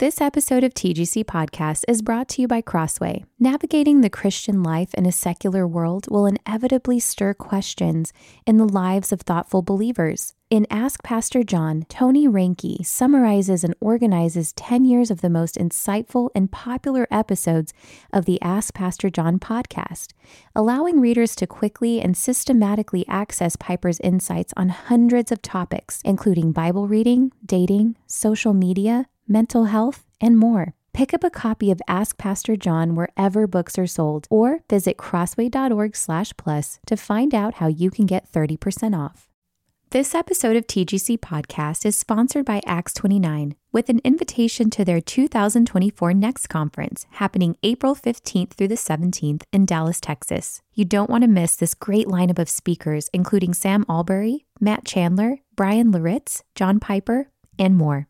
This episode of TGC Podcast is brought to you by Crossway. Navigating the Christian life in a secular world will inevitably stir questions in the lives of thoughtful believers. In Ask Pastor John, Tony Reinke summarizes and organizes 10 years of the most insightful and popular episodes of the Ask Pastor John podcast, allowing readers to quickly and systematically access Piper's insights on hundreds of topics, including Bible reading, dating, social media, mental health, and more. Pick up a copy of Ask Pastor John wherever books are sold or visit crossway.org/plus to find out how you can get 30% off. This episode of TGC Podcast is sponsored by Acts 29 with an invitation to their 2024 Next Conference happening April 15th through the 17th in Dallas, Texas. You don't want to miss this great lineup of speakers, including Sam Allberry, Matt Chandler, Bryan Loritts, John Piper, and more.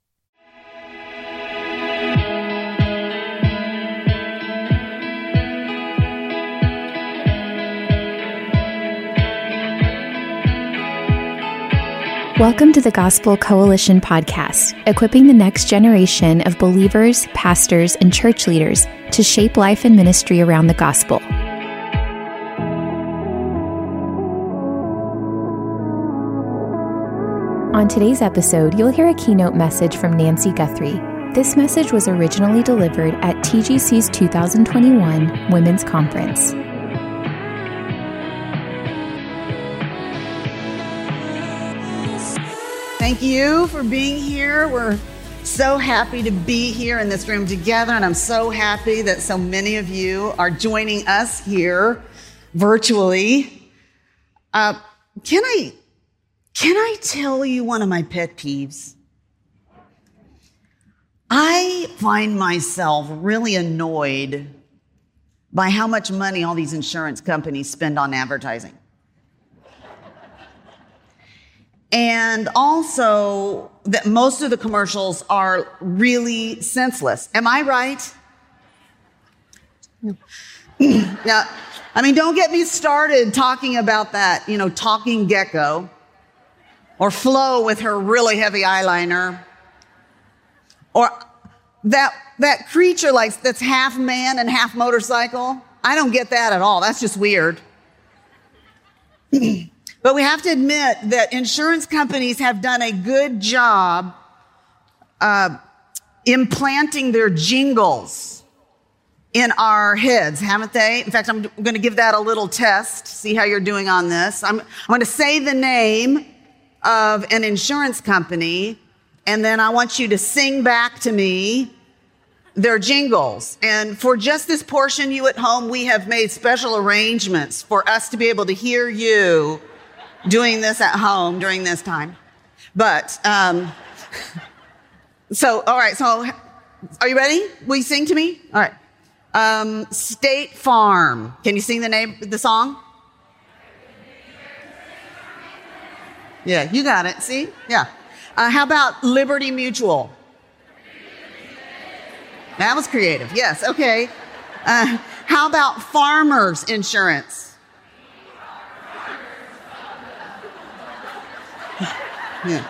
Welcome to the Gospel Coalition podcast, equipping the next generation of believers, pastors, and church leaders to shape life and ministry around the gospel. On today's episode, you'll hear a keynote message from Nancy Guthrie. This message was originally delivered at TGC's 2021 Women's Conference. Thank you for being here. We're so happy to be here in this room together, and I'm so happy that so many of you are joining us here virtually. Uh, can I can I tell you one of my pet peeves? I find myself really annoyed by how much money all these insurance companies spend on advertising. And also that most of the commercials are really senseless. Am I right? No. now, I mean, don't get me started talking about that, you know, talking gecko or Flo with her really heavy eyeliner or that, that creature like that's half man and half motorcycle. I don't get that at all. That's just weird. But we have to admit that insurance companies have done a good job uh, implanting their jingles in our heads, haven't they? In fact, I'm going to give that a little test, see how you're doing on this. I'm, I'm going to say the name of an insurance company, and then I want you to sing back to me their jingles. And for just this portion, you at home, we have made special arrangements for us to be able to hear you doing this at home during this time. But, um, so, all right, so are you ready? Will you sing to me? All right. Um, State Farm. Can you sing the name, the song? Yeah, you got it. See? Yeah. Uh, how about Liberty Mutual? That was creative. Yes. Okay. Uh, how about Farmers Insurance? Yeah.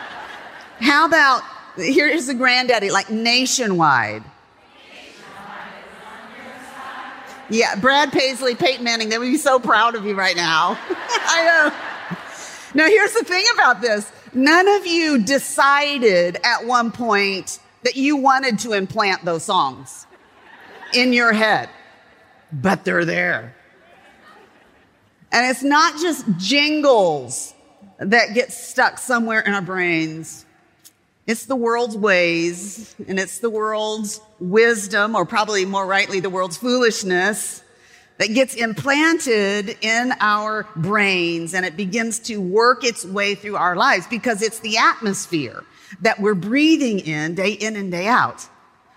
How about here's the granddaddy, like nationwide. Yeah, Brad Paisley, Peyton Manning, they would be so proud of you right now. I know. Now, here's the thing about this none of you decided at one point that you wanted to implant those songs in your head, but they're there. And it's not just jingles that gets stuck somewhere in our brains. It's the world's ways, and it's the world's wisdom, or probably more rightly, the world's foolishness that gets implanted in our brains and it begins to work its way through our lives because it's the atmosphere that we're breathing in day in and day out.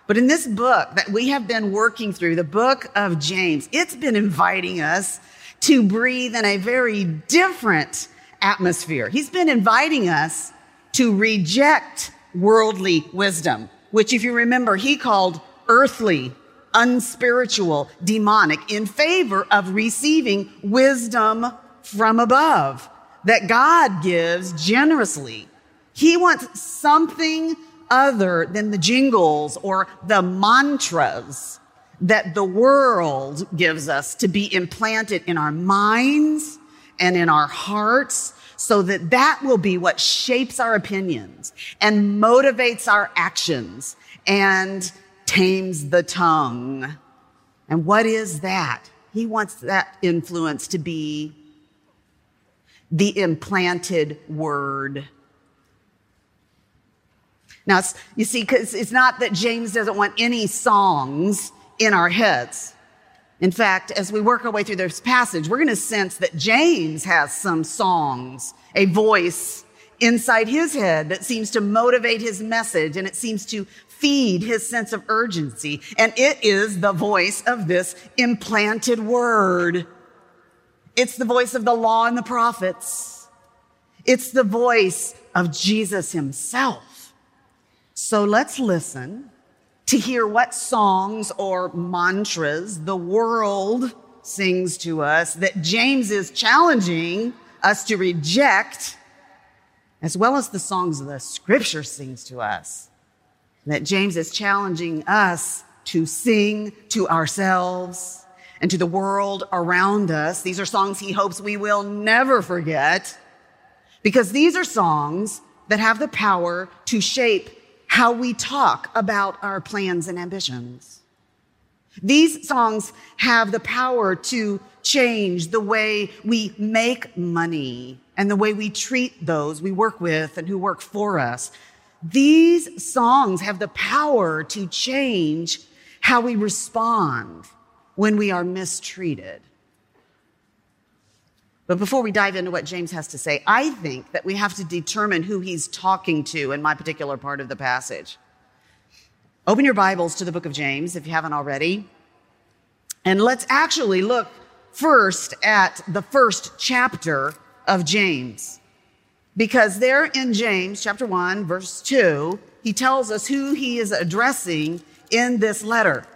But in this book that we have been working through, the book of James, it's been inviting us to breathe in a very different atmosphere. He's been inviting us to reject worldly wisdom, which, if you remember, he called earthly, unspiritual, demonic, in favor of receiving wisdom from above that God gives generously. He wants something other than the jingles or the mantras that the world gives us to be implanted in our minds and in our hearts so that that will be what shapes our opinions and motivates our actions and tames the tongue. And what is that? He wants that influence to be the implanted word. Now, you see, because it's not that James doesn't want any songs in our heads. In fact, as we work our way through this passage, we're going to sense that James has some songs, a voice inside his head that seems to motivate his message and it seems to feed his sense of urgency. And it is the voice of this implanted word. It's the voice of the law and the prophets. It's the voice of Jesus himself. So let's listen to hear what songs or mantras the world sings to us that James is challenging us to reject, as well as the songs the scripture sings to us. That James is challenging us to sing to ourselves and to the world around us. These are songs he hopes we will never forget because these are songs that have the power to shape how we talk about our plans and ambitions. These songs have the power to change the way we make money and the way we treat those we work with and who work for us. These songs have the power to change how we respond when we are mistreated. But before we dive into what James has to say, I think that we have to determine who he's talking to in my particular part of the passage. Open your Bibles to the book of James if you haven't already. And let's actually look first at the first chapter of James. Because there in James chapter 1, verse 2, he tells us who he is addressing in this letter.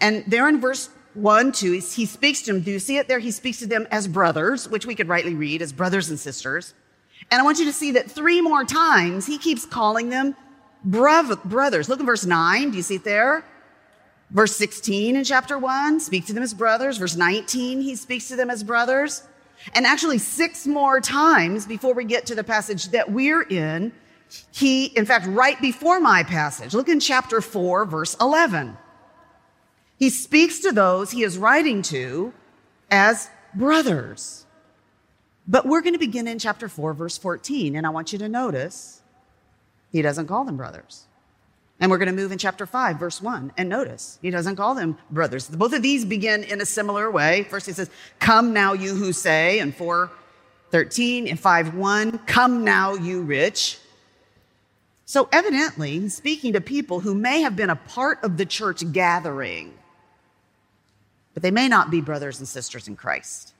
And there in verse 1, 2, he speaks to them. Do you see it there? He speaks to them as brothers, which we could rightly read as brothers and sisters. And I want you to see that three more times he keeps calling them brothers. Look at verse 9. Do you see it there? Verse 16 in chapter 1, speak to them as brothers. Verse 19, he speaks to them as brothers. And actually, six more times before we get to the passage that we're in, he, in fact, right before my passage, look in chapter 4, verse 11. He speaks to those he is writing to as brothers. But we're going to begin in chapter 4, verse 14. And I want you to notice he doesn't call them brothers. And we're going to move in chapter 5, verse 1. And notice he doesn't call them brothers. Both of these begin in a similar way. First, he says, Come now, you who say, in 4 13, in 5 1, Come now, you rich. So evidently, he's speaking to people who may have been a part of the church gathering but they may not be brothers and sisters in Christ.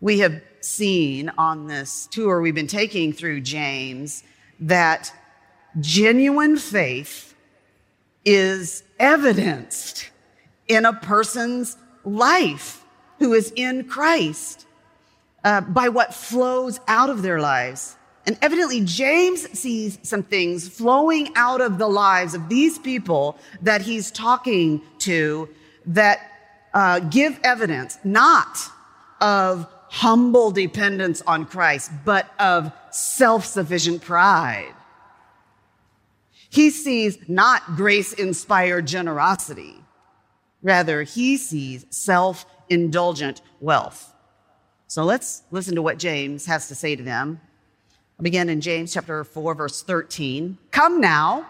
We have seen on this tour we've been taking through James that genuine faith is evidenced in a person's life who is in Christ uh, by what flows out of their lives. And evidently, James sees some things flowing out of the lives of these people that he's talking to that uh, give evidence not of humble dependence on Christ, but of self sufficient pride. He sees not grace inspired generosity, rather, he sees self indulgent wealth. So let's listen to what James has to say to them. I'll begin in James chapter 4, verse 13. Come now,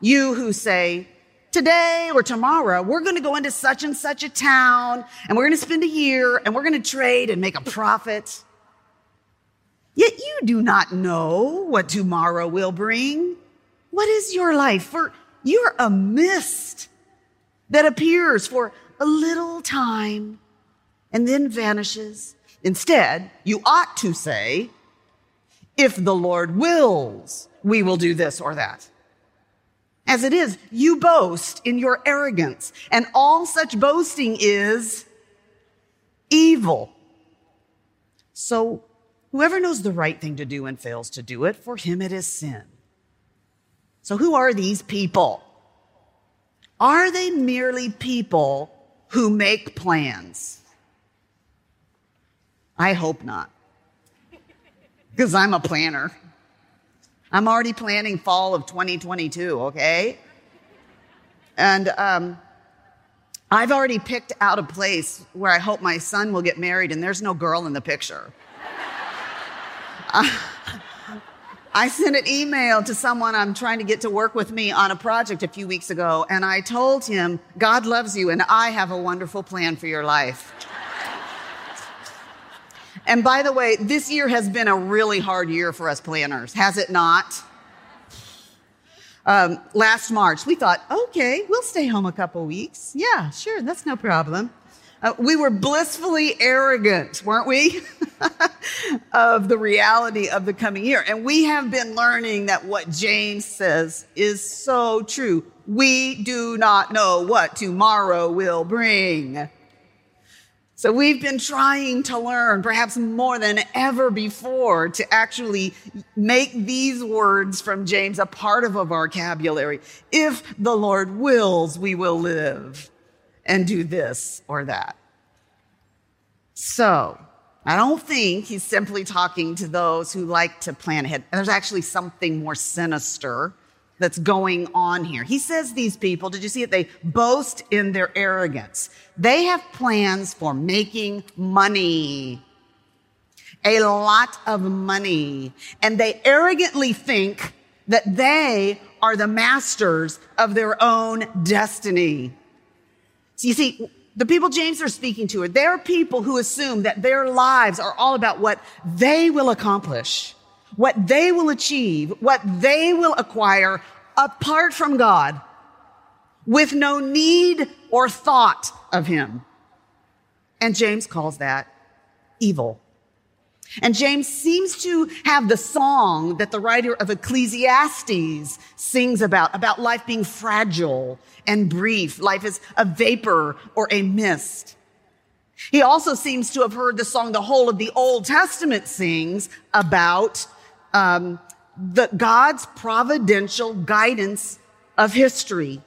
you who say, today or tomorrow, we're going to go into such and such a town and we're going to spend a year and we're going to trade and make a profit. Yet you do not know what tomorrow will bring. What is your life? For You're a mist that appears for a little time and then vanishes. Instead, you ought to say, if the Lord wills, we will do this or that. As it is, you boast in your arrogance, and all such boasting is evil. So, whoever knows the right thing to do and fails to do it, for him it is sin. So, who are these people? Are they merely people who make plans? I hope not, because I'm a planner. I'm already planning fall of 2022, okay? And um, I've already picked out a place where I hope my son will get married, and there's no girl in the picture. I sent an email to someone I'm trying to get to work with me on a project a few weeks ago, and I told him, God loves you, and I have a wonderful plan for your life. And by the way, this year has been a really hard year for us planners, has it not? Um, last March, we thought, okay, we'll stay home a couple weeks. Yeah, sure, that's no problem. Uh, we were blissfully arrogant, weren't we? of the reality of the coming year. And we have been learning that what James says is so true. We do not know what tomorrow will bring. So we've been trying to learn, perhaps more than ever before, to actually make these words from James a part of a vocabulary. If the Lord wills, we will live and do this or that. So I don't think he's simply talking to those who like to plan ahead. There's actually something more sinister that's going on here. He says these people, did you see it? They boast in their arrogance. They have plans for making money. A lot of money. And they arrogantly think that they are the masters of their own destiny. So you see, the people James are speaking to are they're people who assume that their lives are all about what they will accomplish what they will achieve, what they will acquire apart from God with no need or thought of Him. And James calls that evil. And James seems to have the song that the writer of Ecclesiastes sings about, about life being fragile and brief. Life is a vapor or a mist. He also seems to have heard the song the whole of the Old Testament sings about um, the God's providential guidance of history.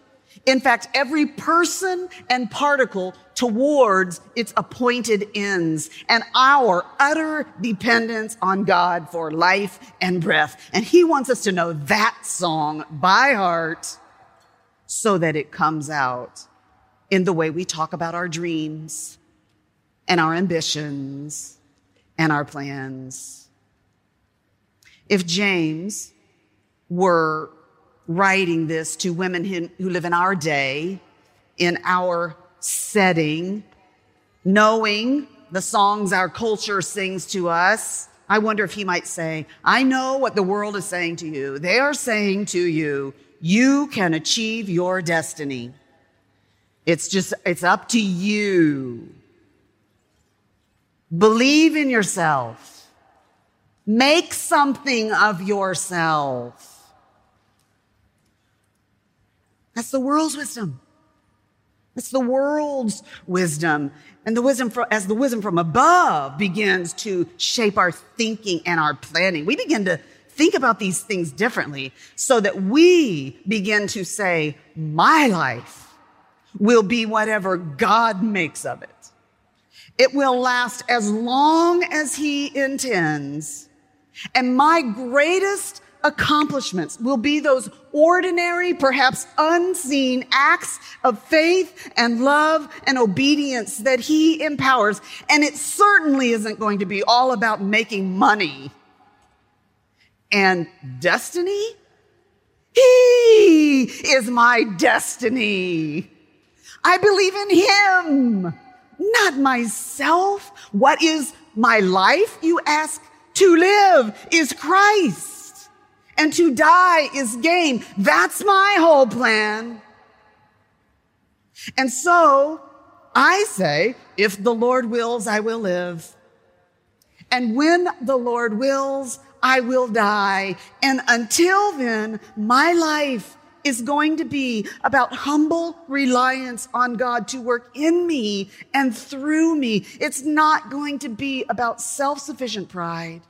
In fact, every person and particle towards its appointed ends and our utter dependence on God for life and breath. And he wants us to know that song by heart so that it comes out in the way we talk about our dreams and our ambitions and our plans. If James were writing this to women who live in our day, in our setting, knowing the songs our culture sings to us, I wonder if he might say, I know what the world is saying to you. They are saying to you, you can achieve your destiny. It's just, it's up to you. Believe in yourself. Make something of yourself. That's the world's wisdom. That's the world's wisdom. And the wisdom from, as the wisdom from above begins to shape our thinking and our planning, we begin to think about these things differently so that we begin to say, my life will be whatever God makes of it. It will last as long as he intends and my greatest accomplishments will be those ordinary, perhaps unseen acts of faith and love and obedience that he empowers. And it certainly isn't going to be all about making money and destiny. He is my destiny. I believe in him, not myself. What is my life, you ask? To live is Christ, and to die is gain. That's my whole plan. And so I say, if the Lord wills, I will live. And when the Lord wills, I will die. And until then, my life is going to be about humble reliance on God to work in me and through me. It's not going to be about self-sufficient pride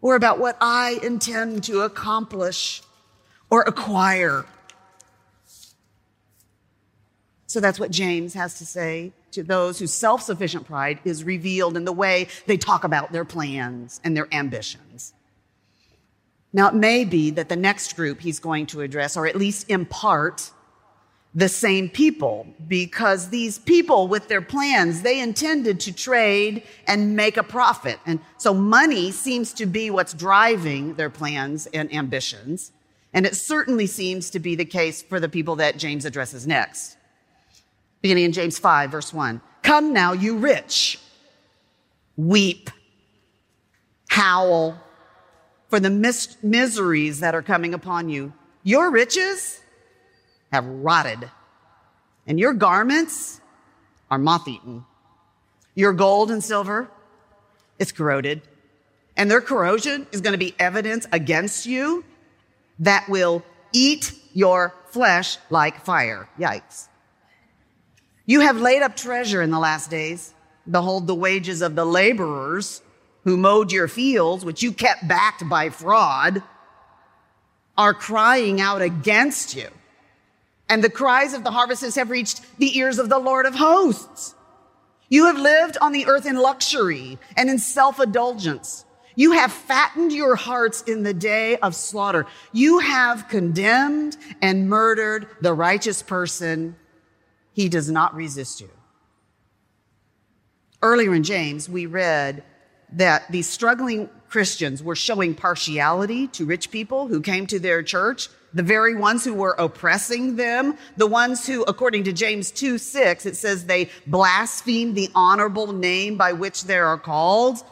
or about what I intend to accomplish or acquire. So that's what James has to say to those whose self sufficient pride is revealed in the way they talk about their plans and their ambitions. Now, it may be that the next group he's going to address, or at least in part, the same people, because these people with their plans, they intended to trade and make a profit. And so money seems to be what's driving their plans and ambitions. And it certainly seems to be the case for the people that James addresses next. Beginning in James 5, verse 1. Come now, you rich, weep, howl for the mis- miseries that are coming upon you. Your riches have rotted, and your garments are moth eaten. Your gold and silver, it's corroded, and their corrosion is going to be evidence against you that will eat your flesh like fire. Yikes. You have laid up treasure in the last days. Behold, the wages of the laborers who mowed your fields, which you kept backed by fraud, are crying out against you. And the cries of the harvesters have reached the ears of the Lord of hosts. You have lived on the earth in luxury and in self-indulgence. You have fattened your hearts in the day of slaughter. You have condemned and murdered the righteous person. He does not resist you. Earlier in James, we read that these struggling Christians were showing partiality to rich people who came to their church, the very ones who were oppressing them, the ones who, according to James 2 6, it says they blaspheme the honorable name by which they are called.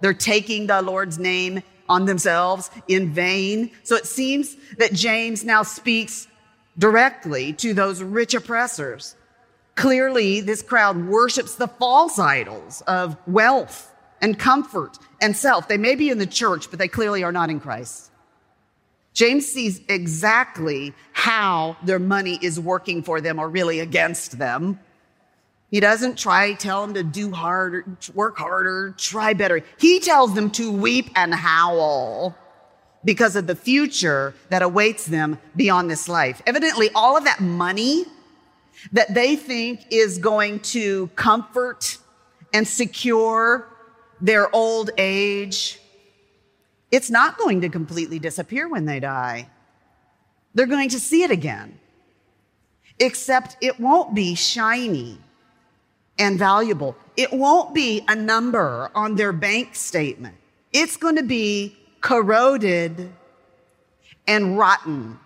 They're taking the Lord's name on themselves in vain. So it seems that James now speaks directly to those rich oppressors. Clearly, this crowd worships the false idols of wealth and comfort and self. They may be in the church, but they clearly are not in Christ. James sees exactly how their money is working for them or really against them. He doesn't try tell them to do harder, work harder, try better. He tells them to weep and howl because of the future that awaits them beyond this life. Evidently, all of that money that they think is going to comfort and secure their old age, it's not going to completely disappear when they die. They're going to see it again, except it won't be shiny and valuable. It won't be a number on their bank statement. It's going to be corroded and rotten.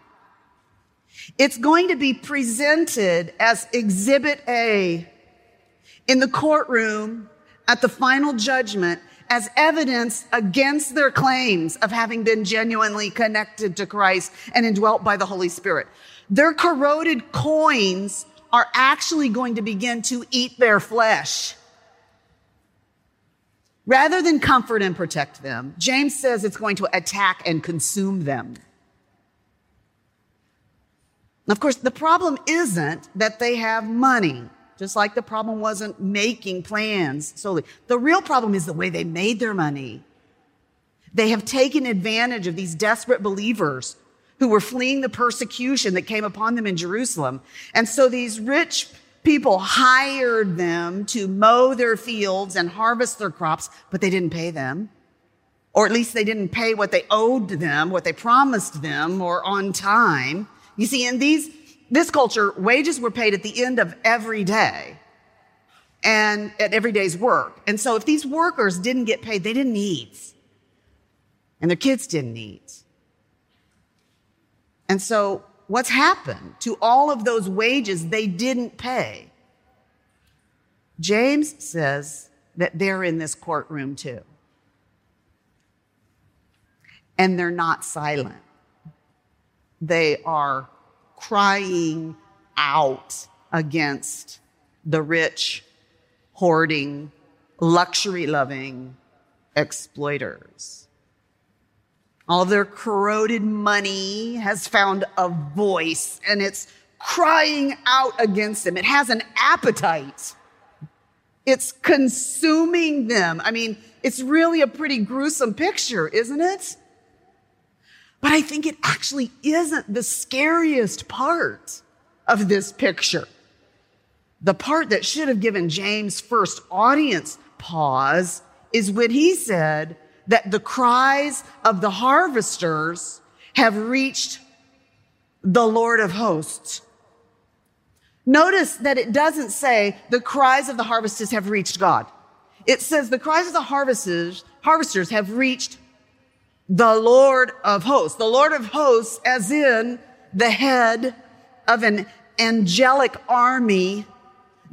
It's going to be presented as exhibit A in the courtroom at the final judgment as evidence against their claims of having been genuinely connected to Christ and indwelt by the Holy Spirit. Their corroded coins are actually going to begin to eat their flesh. Rather than comfort and protect them, James says it's going to attack and consume them. Of course, the problem isn't that they have money just like the problem wasn't making plans solely. The real problem is the way they made their money. They have taken advantage of these desperate believers who were fleeing the persecution that came upon them in Jerusalem. And so these rich people hired them to mow their fields and harvest their crops, but they didn't pay them. Or at least they didn't pay what they owed them, what they promised them, or on time. You see, in these this culture, wages were paid at the end of every day and at every day's work. And so if these workers didn't get paid, they didn't eat. And their kids didn't eat. And so what's happened to all of those wages they didn't pay? James says that they're in this courtroom too. And they're not silent. They are crying out against the rich, hoarding, luxury loving exploiters. All their corroded money has found a voice and it's crying out against them. It has an appetite. It's consuming them. I mean, it's really a pretty gruesome picture, isn't it? But I think it actually isn't the scariest part of this picture. The part that should have given James' first audience pause is when he said that the cries of the harvesters have reached the Lord of hosts. Notice that it doesn't say the cries of the harvesters have reached God. It says the cries of the harvesters, harvesters have reached the Lord of hosts. The Lord of hosts, as in the head of an angelic army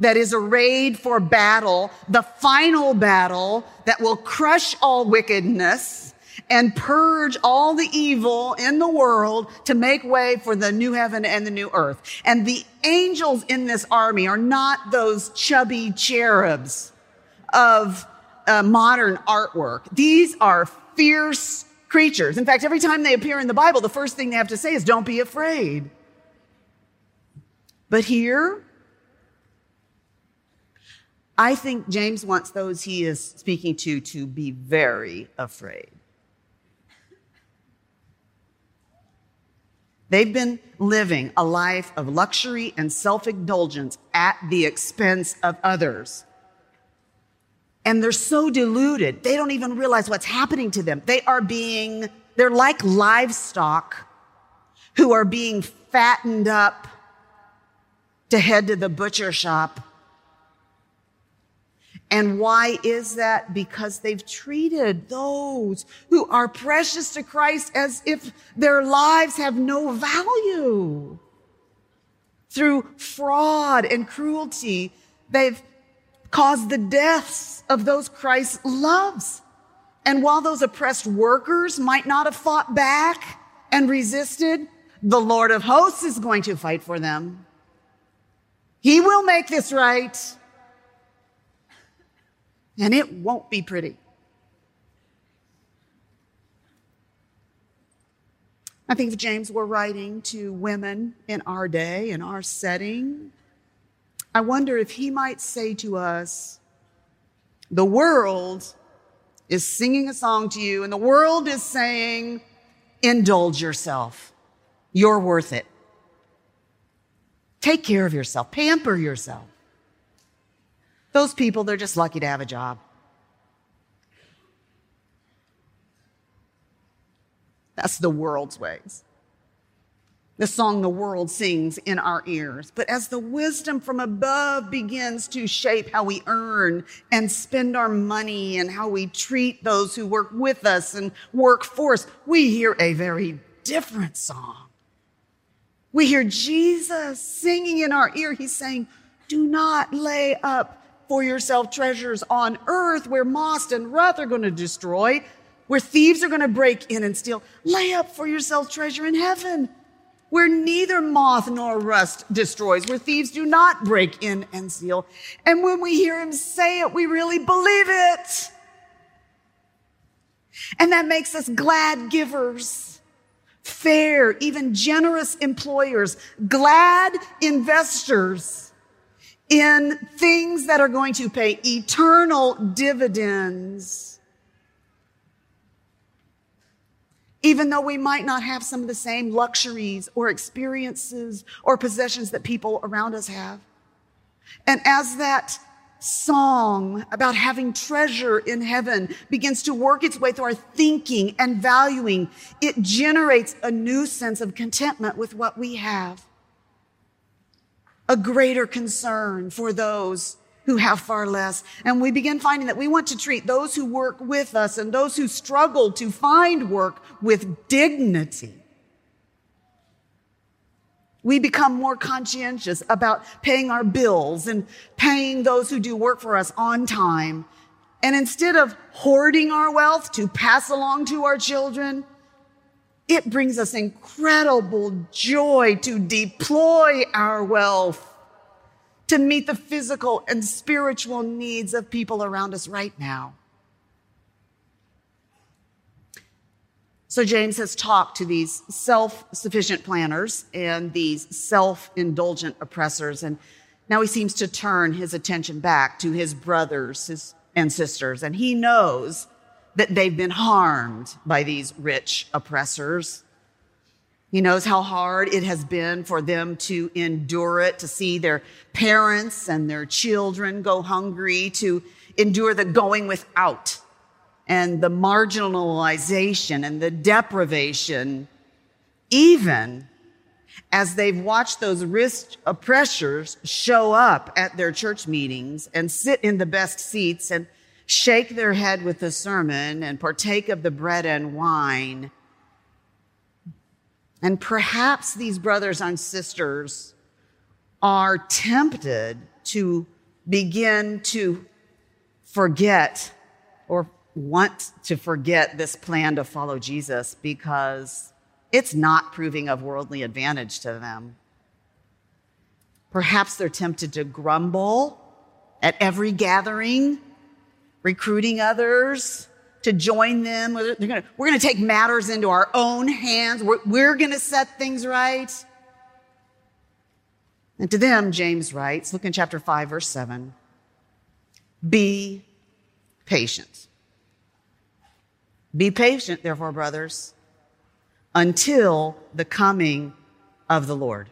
that is arrayed for battle, the final battle that will crush all wickedness and purge all the evil in the world to make way for the new heaven and the new earth. And the angels in this army are not those chubby cherubs of uh, modern artwork. These are fierce creatures. In fact, every time they appear in the Bible, the first thing they have to say is, don't be afraid. But here, I think James wants those he is speaking to to be very afraid. They've been living a life of luxury and self indulgence at the expense of others. And they're so deluded, they don't even realize what's happening to them. They are being, they're like livestock who are being fattened up to head to the butcher shop and why is that? Because they've treated those who are precious to Christ as if their lives have no value. Through fraud and cruelty, they've caused the deaths of those Christ loves. And while those oppressed workers might not have fought back and resisted, the Lord of hosts is going to fight for them. He will make this right and it won't be pretty. I think if James were writing to women in our day, in our setting, I wonder if he might say to us, the world is singing a song to you, and the world is saying, indulge yourself. You're worth it. Take care of yourself, pamper yourself. Those people, they're just lucky to have a job. That's the world's ways. The song the world sings in our ears. But as the wisdom from above begins to shape how we earn and spend our money and how we treat those who work with us and work for us, we hear a very different song. We hear Jesus singing in our ear. He's saying, do not lay up for yourself treasures on earth where moss and rust are going to destroy, where thieves are going to break in and steal. Lay up for yourself treasure in heaven where neither moth nor rust destroys, where thieves do not break in and steal. And when we hear him say it, we really believe it. And that makes us glad givers, fair, even generous employers, glad investors in things that are going to pay eternal dividends. Even though we might not have some of the same luxuries or experiences or possessions that people around us have. And as that song about having treasure in heaven begins to work its way through our thinking and valuing, it generates a new sense of contentment with what we have a greater concern for those who have far less. And we begin finding that we want to treat those who work with us and those who struggle to find work with dignity. We become more conscientious about paying our bills and paying those who do work for us on time. And instead of hoarding our wealth to pass along to our children, it brings us incredible joy to deploy our wealth to meet the physical and spiritual needs of people around us right now. So, James has talked to these self sufficient planners and these self indulgent oppressors, and now he seems to turn his attention back to his brothers his, and sisters, and he knows that they've been harmed by these rich oppressors. He knows how hard it has been for them to endure it, to see their parents and their children go hungry, to endure the going without and the marginalization and the deprivation, even as they've watched those rich uh, oppressors show up at their church meetings and sit in the best seats and shake their head with the sermon and partake of the bread and wine. And perhaps these brothers and sisters are tempted to begin to forget or want to forget this plan to follow Jesus because it's not proving of worldly advantage to them. Perhaps they're tempted to grumble at every gathering recruiting others to join them. We're going we're to take matters into our own hands. We're, we're going to set things right. And to them, James writes, look in chapter 5, verse 7 be patient. Be patient, therefore, brothers, until the coming of the Lord.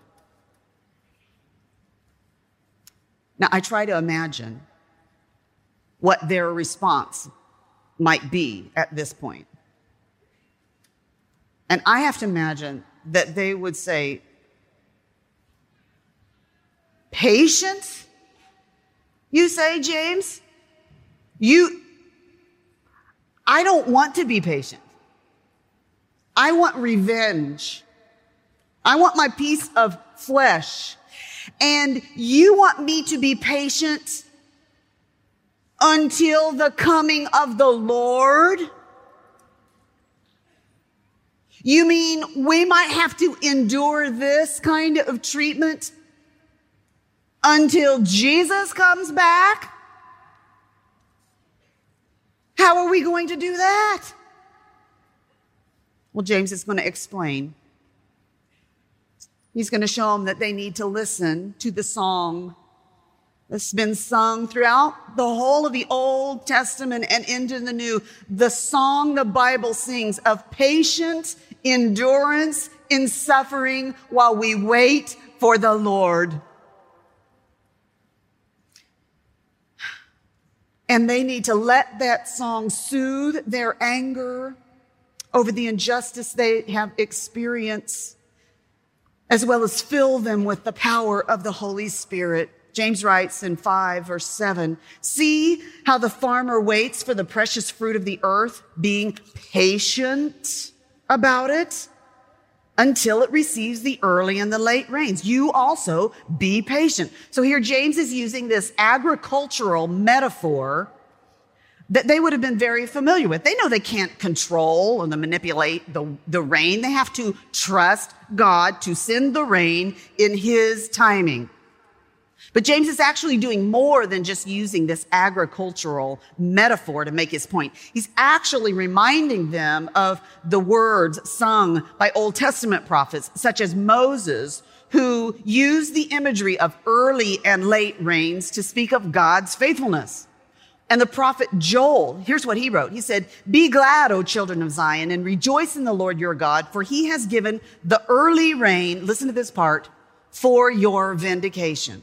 Now, I try to imagine what their response might be at this point. And I have to imagine that they would say, Patience? You say, James? You, I don't want to be patient. I want revenge. I want my piece of flesh. And you want me to be patient until the coming of the Lord? You mean we might have to endure this kind of treatment until Jesus comes back? How are we going to do that? Well, James is going to explain. He's going to show them that they need to listen to the song that's been sung throughout the whole of the Old Testament and into the New. The song the Bible sings of patient endurance in suffering while we wait for the Lord. And they need to let that song soothe their anger over the injustice they have experienced, as well as fill them with the power of the Holy Spirit. James writes in 5 verse 7, see how the farmer waits for the precious fruit of the earth, being patient about it until it receives the early and the late rains. You also be patient. So here James is using this agricultural metaphor that they would have been very familiar with. They know they can't control and manipulate the, the rain. They have to trust God to send the rain in his timing. But James is actually doing more than just using this agricultural metaphor to make his point. He's actually reminding them of the words sung by Old Testament prophets, such as Moses, who used the imagery of early and late rains to speak of God's faithfulness. And the prophet Joel, here's what he wrote. He said, Be glad, O children of Zion, and rejoice in the Lord your God, for he has given the early rain, listen to this part, for your vindication.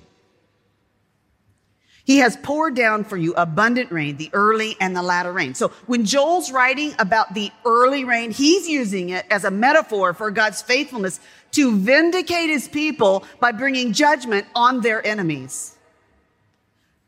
He has poured down for you abundant rain, the early and the latter rain. So when Joel's writing about the early rain, he's using it as a metaphor for God's faithfulness to vindicate his people by bringing judgment on their enemies.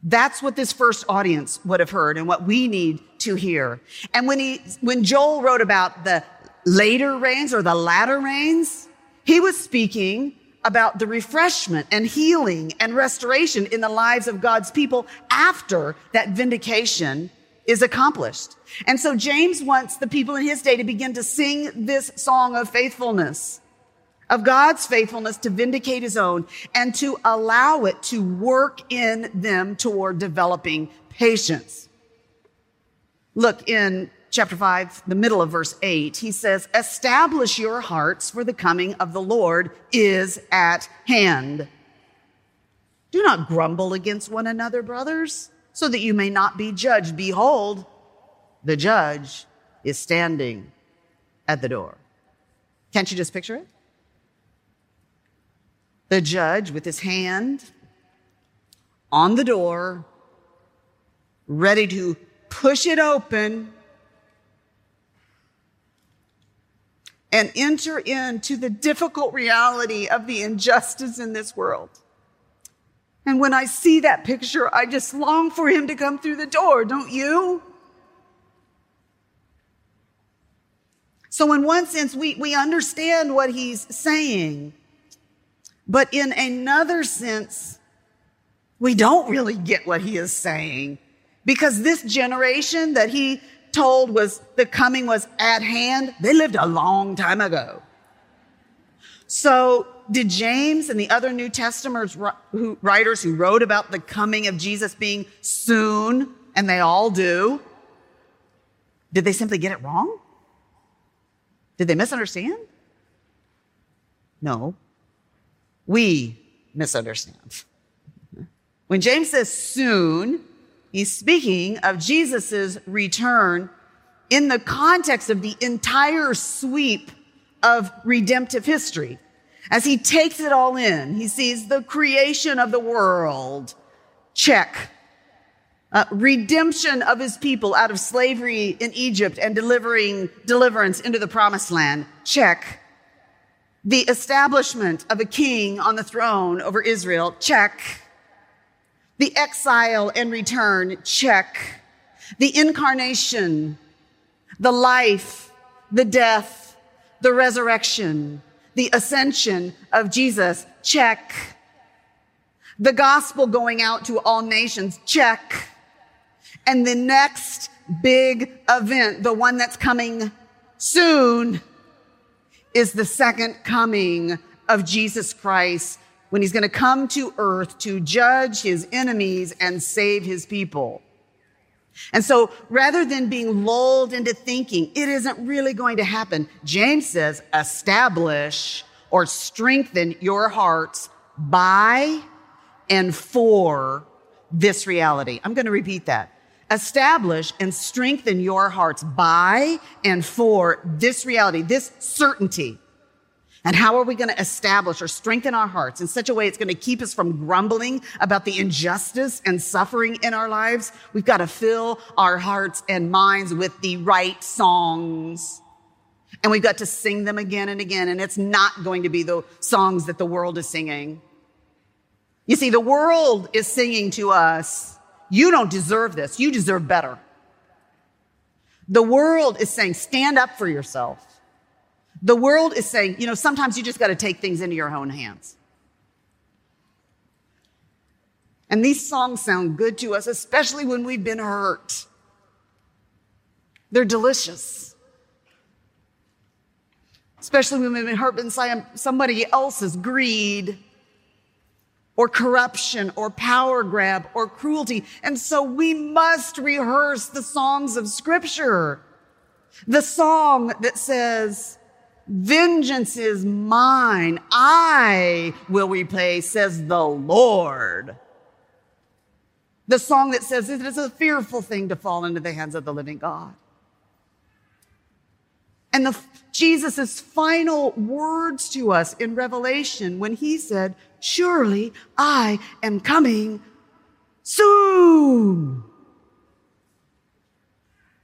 That's what this first audience would have heard and what we need to hear. And when he, when Joel wrote about the later rains or the latter rains, he was speaking about the refreshment and healing and restoration in the lives of God's people after that vindication is accomplished. And so James wants the people in his day to begin to sing this song of faithfulness, of God's faithfulness to vindicate his own and to allow it to work in them toward developing patience. Look in chapter 5, the middle of verse 8, he says, Establish your hearts, for the coming of the Lord is at hand. Do not grumble against one another, brothers, so that you may not be judged. Behold, the judge is standing at the door. Can't you just picture it? The judge with his hand on the door, ready to push it open and enter into the difficult reality of the injustice in this world. And when I see that picture, I just long for him to come through the door, don't you? So, in one sense, we, we understand what he's saying. But in another sense, we don't really get what he is saying because this generation that he told was the coming was at hand, they lived a long time ago. So did James and the other New Testament writers who wrote about the coming of Jesus being soon, and they all do, did they simply get it wrong? Did they misunderstand? No. We misunderstand. When James says soon, He's speaking of Jesus' return in the context of the entire sweep of redemptive history. As he takes it all in, he sees the creation of the world. Check. Uh, redemption of his people out of slavery in Egypt and delivering deliverance into the promised land. Check. The establishment of a king on the throne over Israel. Check. The exile and return, check. The incarnation, the life, the death, the resurrection, the ascension of Jesus, check. The gospel going out to all nations, check. And the next big event, the one that's coming soon, is the second coming of Jesus Christ when he's going to come to earth to judge his enemies and save his people. And so rather than being lulled into thinking it isn't really going to happen, James says, establish or strengthen your hearts by and for this reality. I'm going to repeat that. Establish and strengthen your hearts by and for this reality, this certainty and how are we going to establish or strengthen our hearts in such a way it's going to keep us from grumbling about the injustice and suffering in our lives? We've got to fill our hearts and minds with the right songs. And we've got to sing them again and again. And it's not going to be the songs that the world is singing. You see, the world is singing to us, you don't deserve this. You deserve better. The world is saying, stand up for yourself. The world is saying, you know, sometimes you just got to take things into your own hands. And these songs sound good to us, especially when we've been hurt. They're delicious. Especially when we've been hurt by somebody else's greed or corruption or power grab or cruelty. And so we must rehearse the songs of scripture. The song that says, Vengeance is mine. I will repay, says the Lord. The song that says it is a fearful thing to fall into the hands of the living God. And the Jesus' final words to us in Revelation when he said, Surely I am coming soon.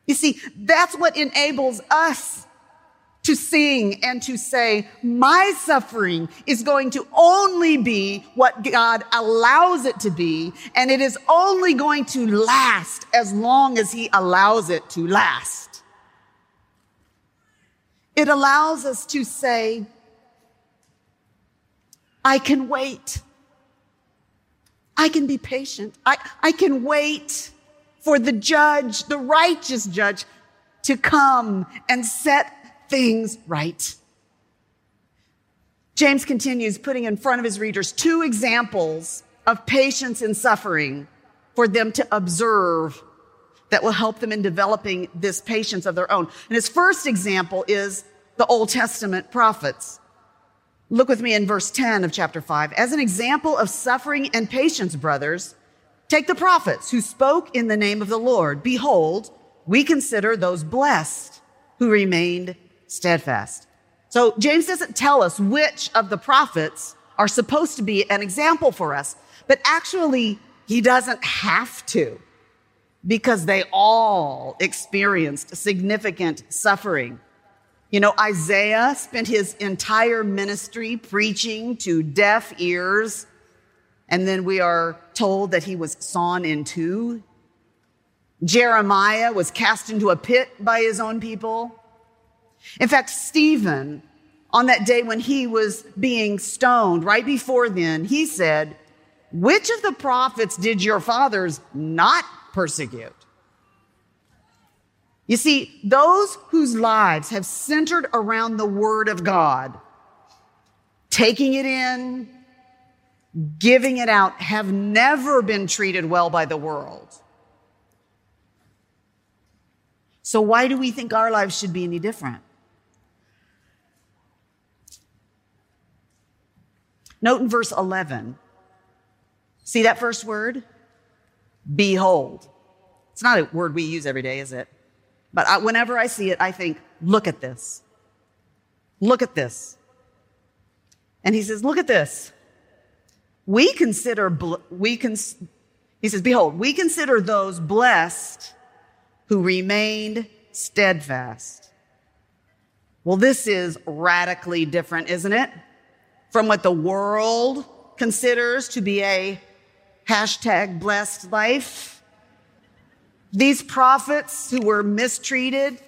You see, that's what enables us to sing and to say, my suffering is going to only be what God allows it to be, and it is only going to last as long as He allows it to last. It allows us to say, I can wait. I can be patient. I, I can wait for the judge, the righteous judge, to come and set things right. James continues putting in front of his readers two examples of patience in suffering for them to observe that will help them in developing this patience of their own. And his first example is the Old Testament prophets. Look with me in verse 10 of chapter 5. As an example of suffering and patience, brothers, take the prophets who spoke in the name of the Lord. Behold, we consider those blessed who remained steadfast. So James doesn't tell us which of the prophets are supposed to be an example for us, but actually he doesn't have to because they all experienced significant suffering. You know, Isaiah spent his entire ministry preaching to deaf ears, and then we are told that he was sawn in two. Jeremiah was cast into a pit by his own people. In fact, Stephen, on that day when he was being stoned, right before then, he said, Which of the prophets did your fathers not persecute? You see, those whose lives have centered around the Word of God, taking it in, giving it out, have never been treated well by the world. So, why do we think our lives should be any different? Note in verse 11. See that first word? Behold. It's not a word we use every day, is it? But I, whenever I see it, I think, look at this. Look at this. And he says, look at this. We consider, we cons- he says, behold, we consider those blessed who remained steadfast. Well, this is radically different, isn't it? From what the world considers to be a hashtag blessed life. These prophets who were mistreated,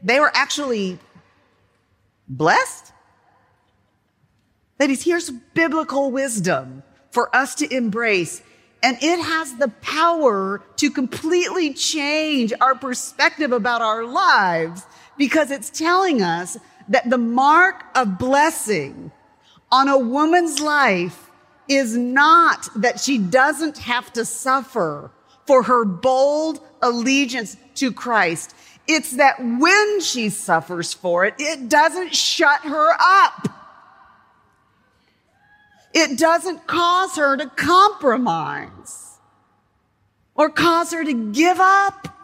they were actually blessed. Ladies, here's biblical wisdom for us to embrace. And it has the power to completely change our perspective about our lives because it's telling us that the mark of blessing on a woman's life is not that she doesn't have to suffer for her bold allegiance to Christ. It's that when she suffers for it, it doesn't shut her up. It doesn't cause her to compromise or cause her to give up.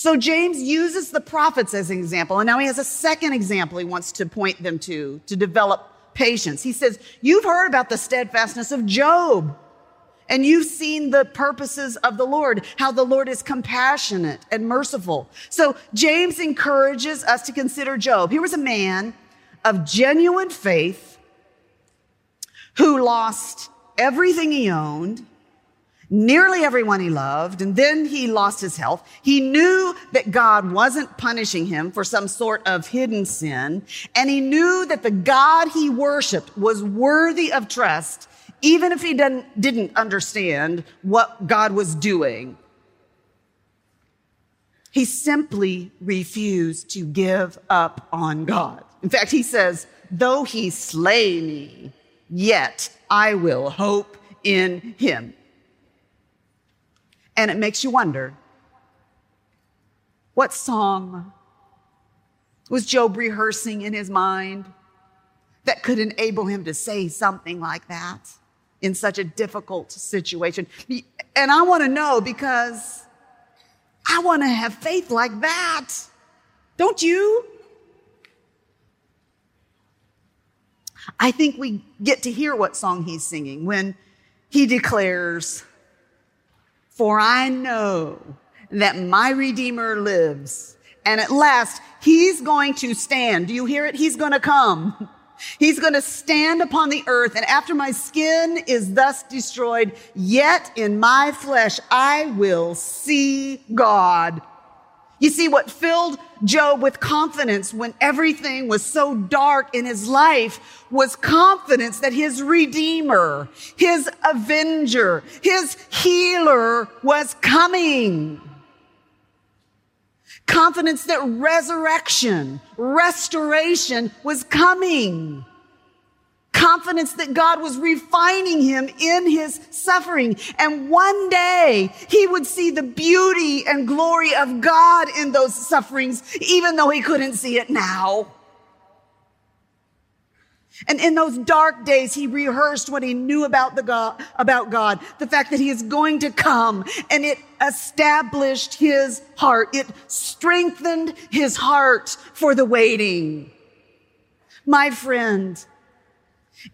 So James uses the prophets as an example. And now he has a second example he wants to point them to, to develop patience. He says, you've heard about the steadfastness of Job and you've seen the purposes of the Lord, how the Lord is compassionate and merciful. So James encourages us to consider Job. He was a man of genuine faith who lost everything he owned, nearly everyone he loved, and then he lost his health. He knew that God wasn't punishing him for some sort of hidden sin, and he knew that the God he worshiped was worthy of trust even if he didn't, understand what God was doing. He simply refused to give up on God. In fact, he says, though he slay me, yet I will hope in him. And it makes you wonder, what song was Job rehearsing in his mind that could enable him to say something like that? in such a difficult situation. And I want to know because I want to have faith like that. Don't you? I think we get to hear what song he's singing when he declares, For I know that my Redeemer lives, and at last he's going to stand. Do you hear it? He's going to come. He's going to stand upon the earth, and after my skin is thus destroyed, yet in my flesh I will see God. You see, what filled Job with confidence when everything was so dark in his life was confidence that his redeemer, his avenger, his healer was coming. Confidence that resurrection, restoration was coming confidence that God was refining him in his suffering. And one day he would see the beauty and glory of God in those sufferings, even though he couldn't see it now. And in those dark days, he rehearsed what he knew about the God, about God, the fact that he is going to come and it established his heart. It strengthened his heart for the waiting. My friend,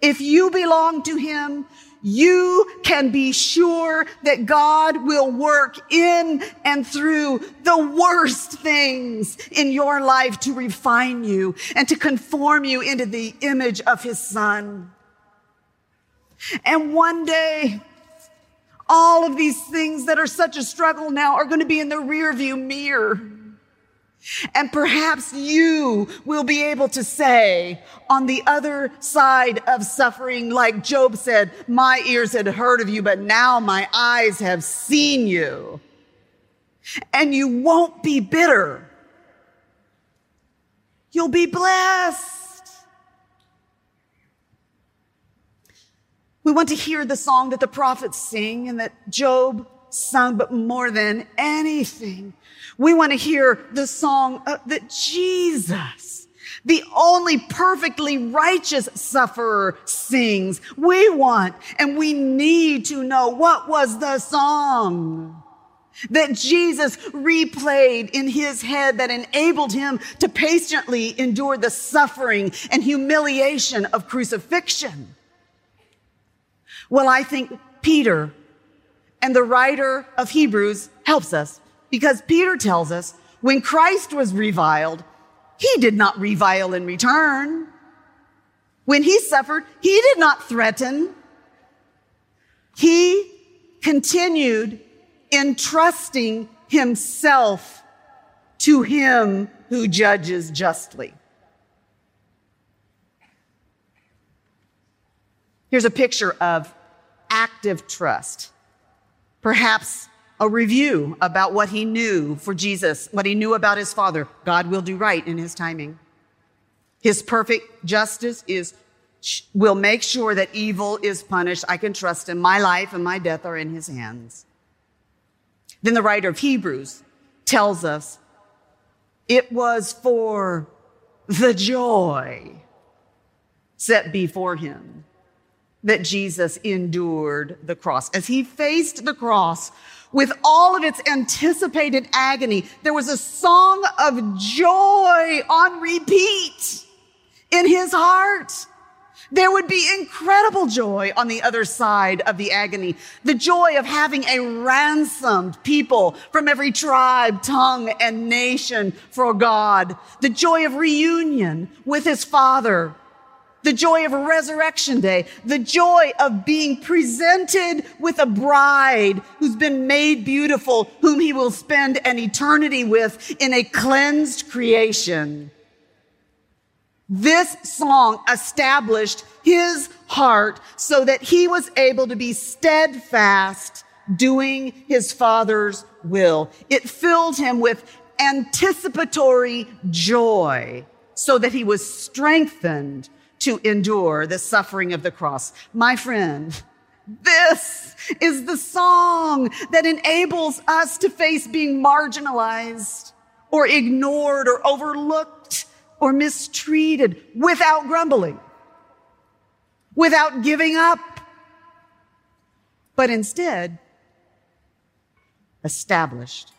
if you belong to Him, you can be sure that God will work in and through the worst things in your life to refine you and to conform you into the image of His Son. And one day, all of these things that are such a struggle now are going to be in the rearview mirror. And perhaps you will be able to say on the other side of suffering, like Job said, my ears had heard of you, but now my eyes have seen you. And you won't be bitter. You'll be blessed. We want to hear the song that the prophets sing and that Job sung, but more than anything, we want to hear the song that Jesus, the only perfectly righteous sufferer sings. We want and we need to know what was the song that Jesus replayed in his head that enabled him to patiently endure the suffering and humiliation of crucifixion. Well, I think Peter and the writer of Hebrews helps us because Peter tells us when Christ was reviled, he did not revile in return. When he suffered, he did not threaten. He continued entrusting himself to him who judges justly. Here's a picture of active trust. Perhaps a review about what he knew for Jesus, what he knew about his Father. God will do right in his timing. His perfect justice is will make sure that evil is punished. I can trust him. My life and my death are in his hands. Then the writer of Hebrews tells us it was for the joy set before him that Jesus endured the cross. As he faced the cross with all of its anticipated agony, there was a song of joy on repeat in his heart. There would be incredible joy on the other side of the agony. The joy of having a ransomed people from every tribe, tongue, and nation for God. The joy of reunion with his father the joy of a resurrection day, the joy of being presented with a bride who's been made beautiful, whom he will spend an eternity with in a cleansed creation. This song established his heart so that he was able to be steadfast doing his father's will. It filled him with anticipatory joy so that he was strengthened to endure the suffering of the cross. My friend, this is the song that enables us to face being marginalized or ignored or overlooked or mistreated without grumbling, without giving up, but instead established,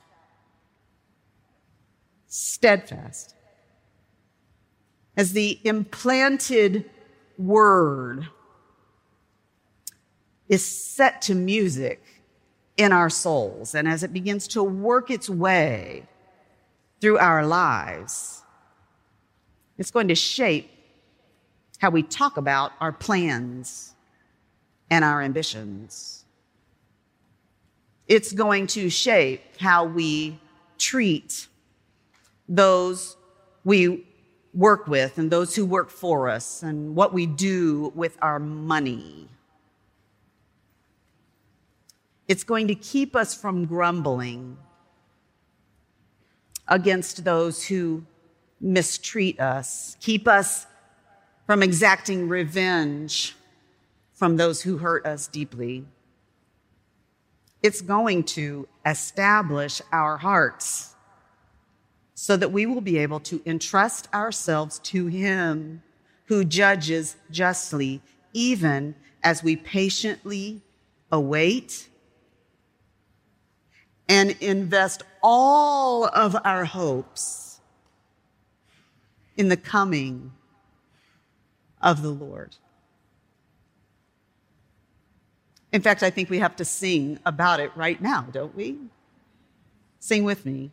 steadfast, as the implanted word is set to music in our souls, and as it begins to work its way through our lives, it's going to shape how we talk about our plans and our ambitions. It's going to shape how we treat those we work with and those who work for us and what we do with our money. It's going to keep us from grumbling against those who mistreat us, keep us from exacting revenge from those who hurt us deeply. It's going to establish our hearts so that we will be able to entrust ourselves to Him who judges justly, even as we patiently await and invest all of our hopes in the coming of the Lord. In fact, I think we have to sing about it right now, don't we? Sing with me.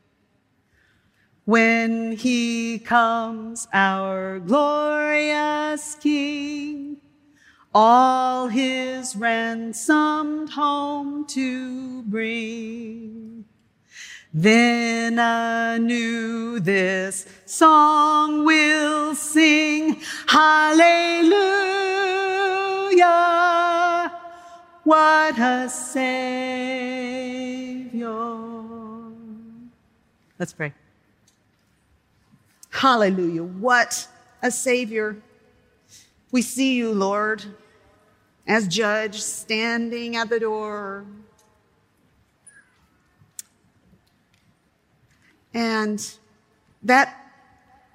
When he comes, our glorious King, all his ransomed home to bring. Then anew this song will sing, Hallelujah, what a Savior. Let's pray. Hallelujah, what a Savior. We see you, Lord, as judge standing at the door. And that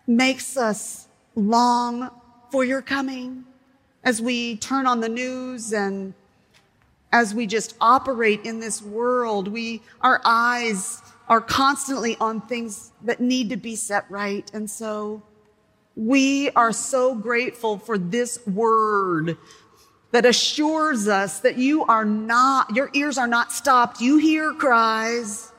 makes us long for your coming as we turn on the news and as we just operate in this world. We, our eyes are constantly on things that need to be set right. And so we are so grateful for this word that assures us that you are not, your ears are not stopped. You hear cries.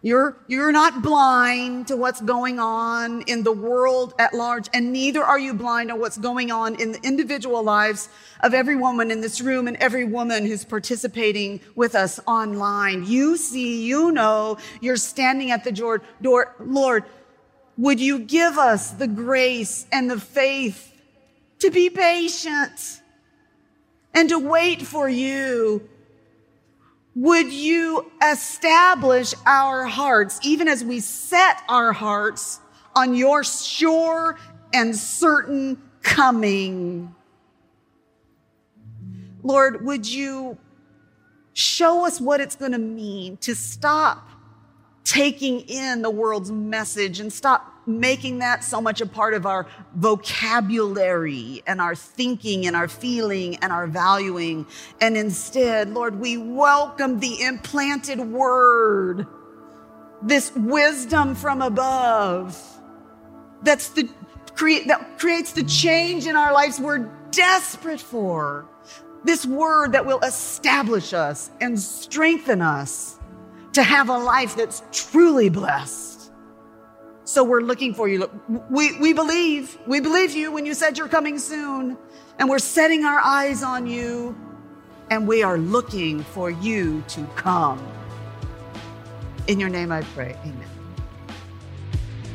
You're, you're not blind to what's going on in the world at large, and neither are you blind to what's going on in the individual lives of every woman in this room and every woman who's participating with us online. You see, you know, you're standing at the door. door Lord, would you give us the grace and the faith to be patient and to wait for you would you establish our hearts, even as we set our hearts on your sure and certain coming? Lord, would you show us what it's going to mean to stop taking in the world's message and stop making that so much a part of our vocabulary and our thinking and our feeling and our valuing. And instead, Lord, we welcome the implanted word, this wisdom from above that's the create that creates the change in our lives we're desperate for. This word that will establish us and strengthen us to have a life that's truly blessed. So we're looking for you. We, we believe, we believe you when you said you're coming soon. And we're setting our eyes on you. And we are looking for you to come. In your name I pray. Amen.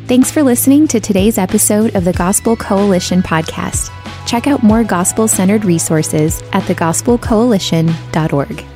Thanks for listening to today's episode of the Gospel Coalition podcast. Check out more gospel centered resources at thegospelcoalition.org.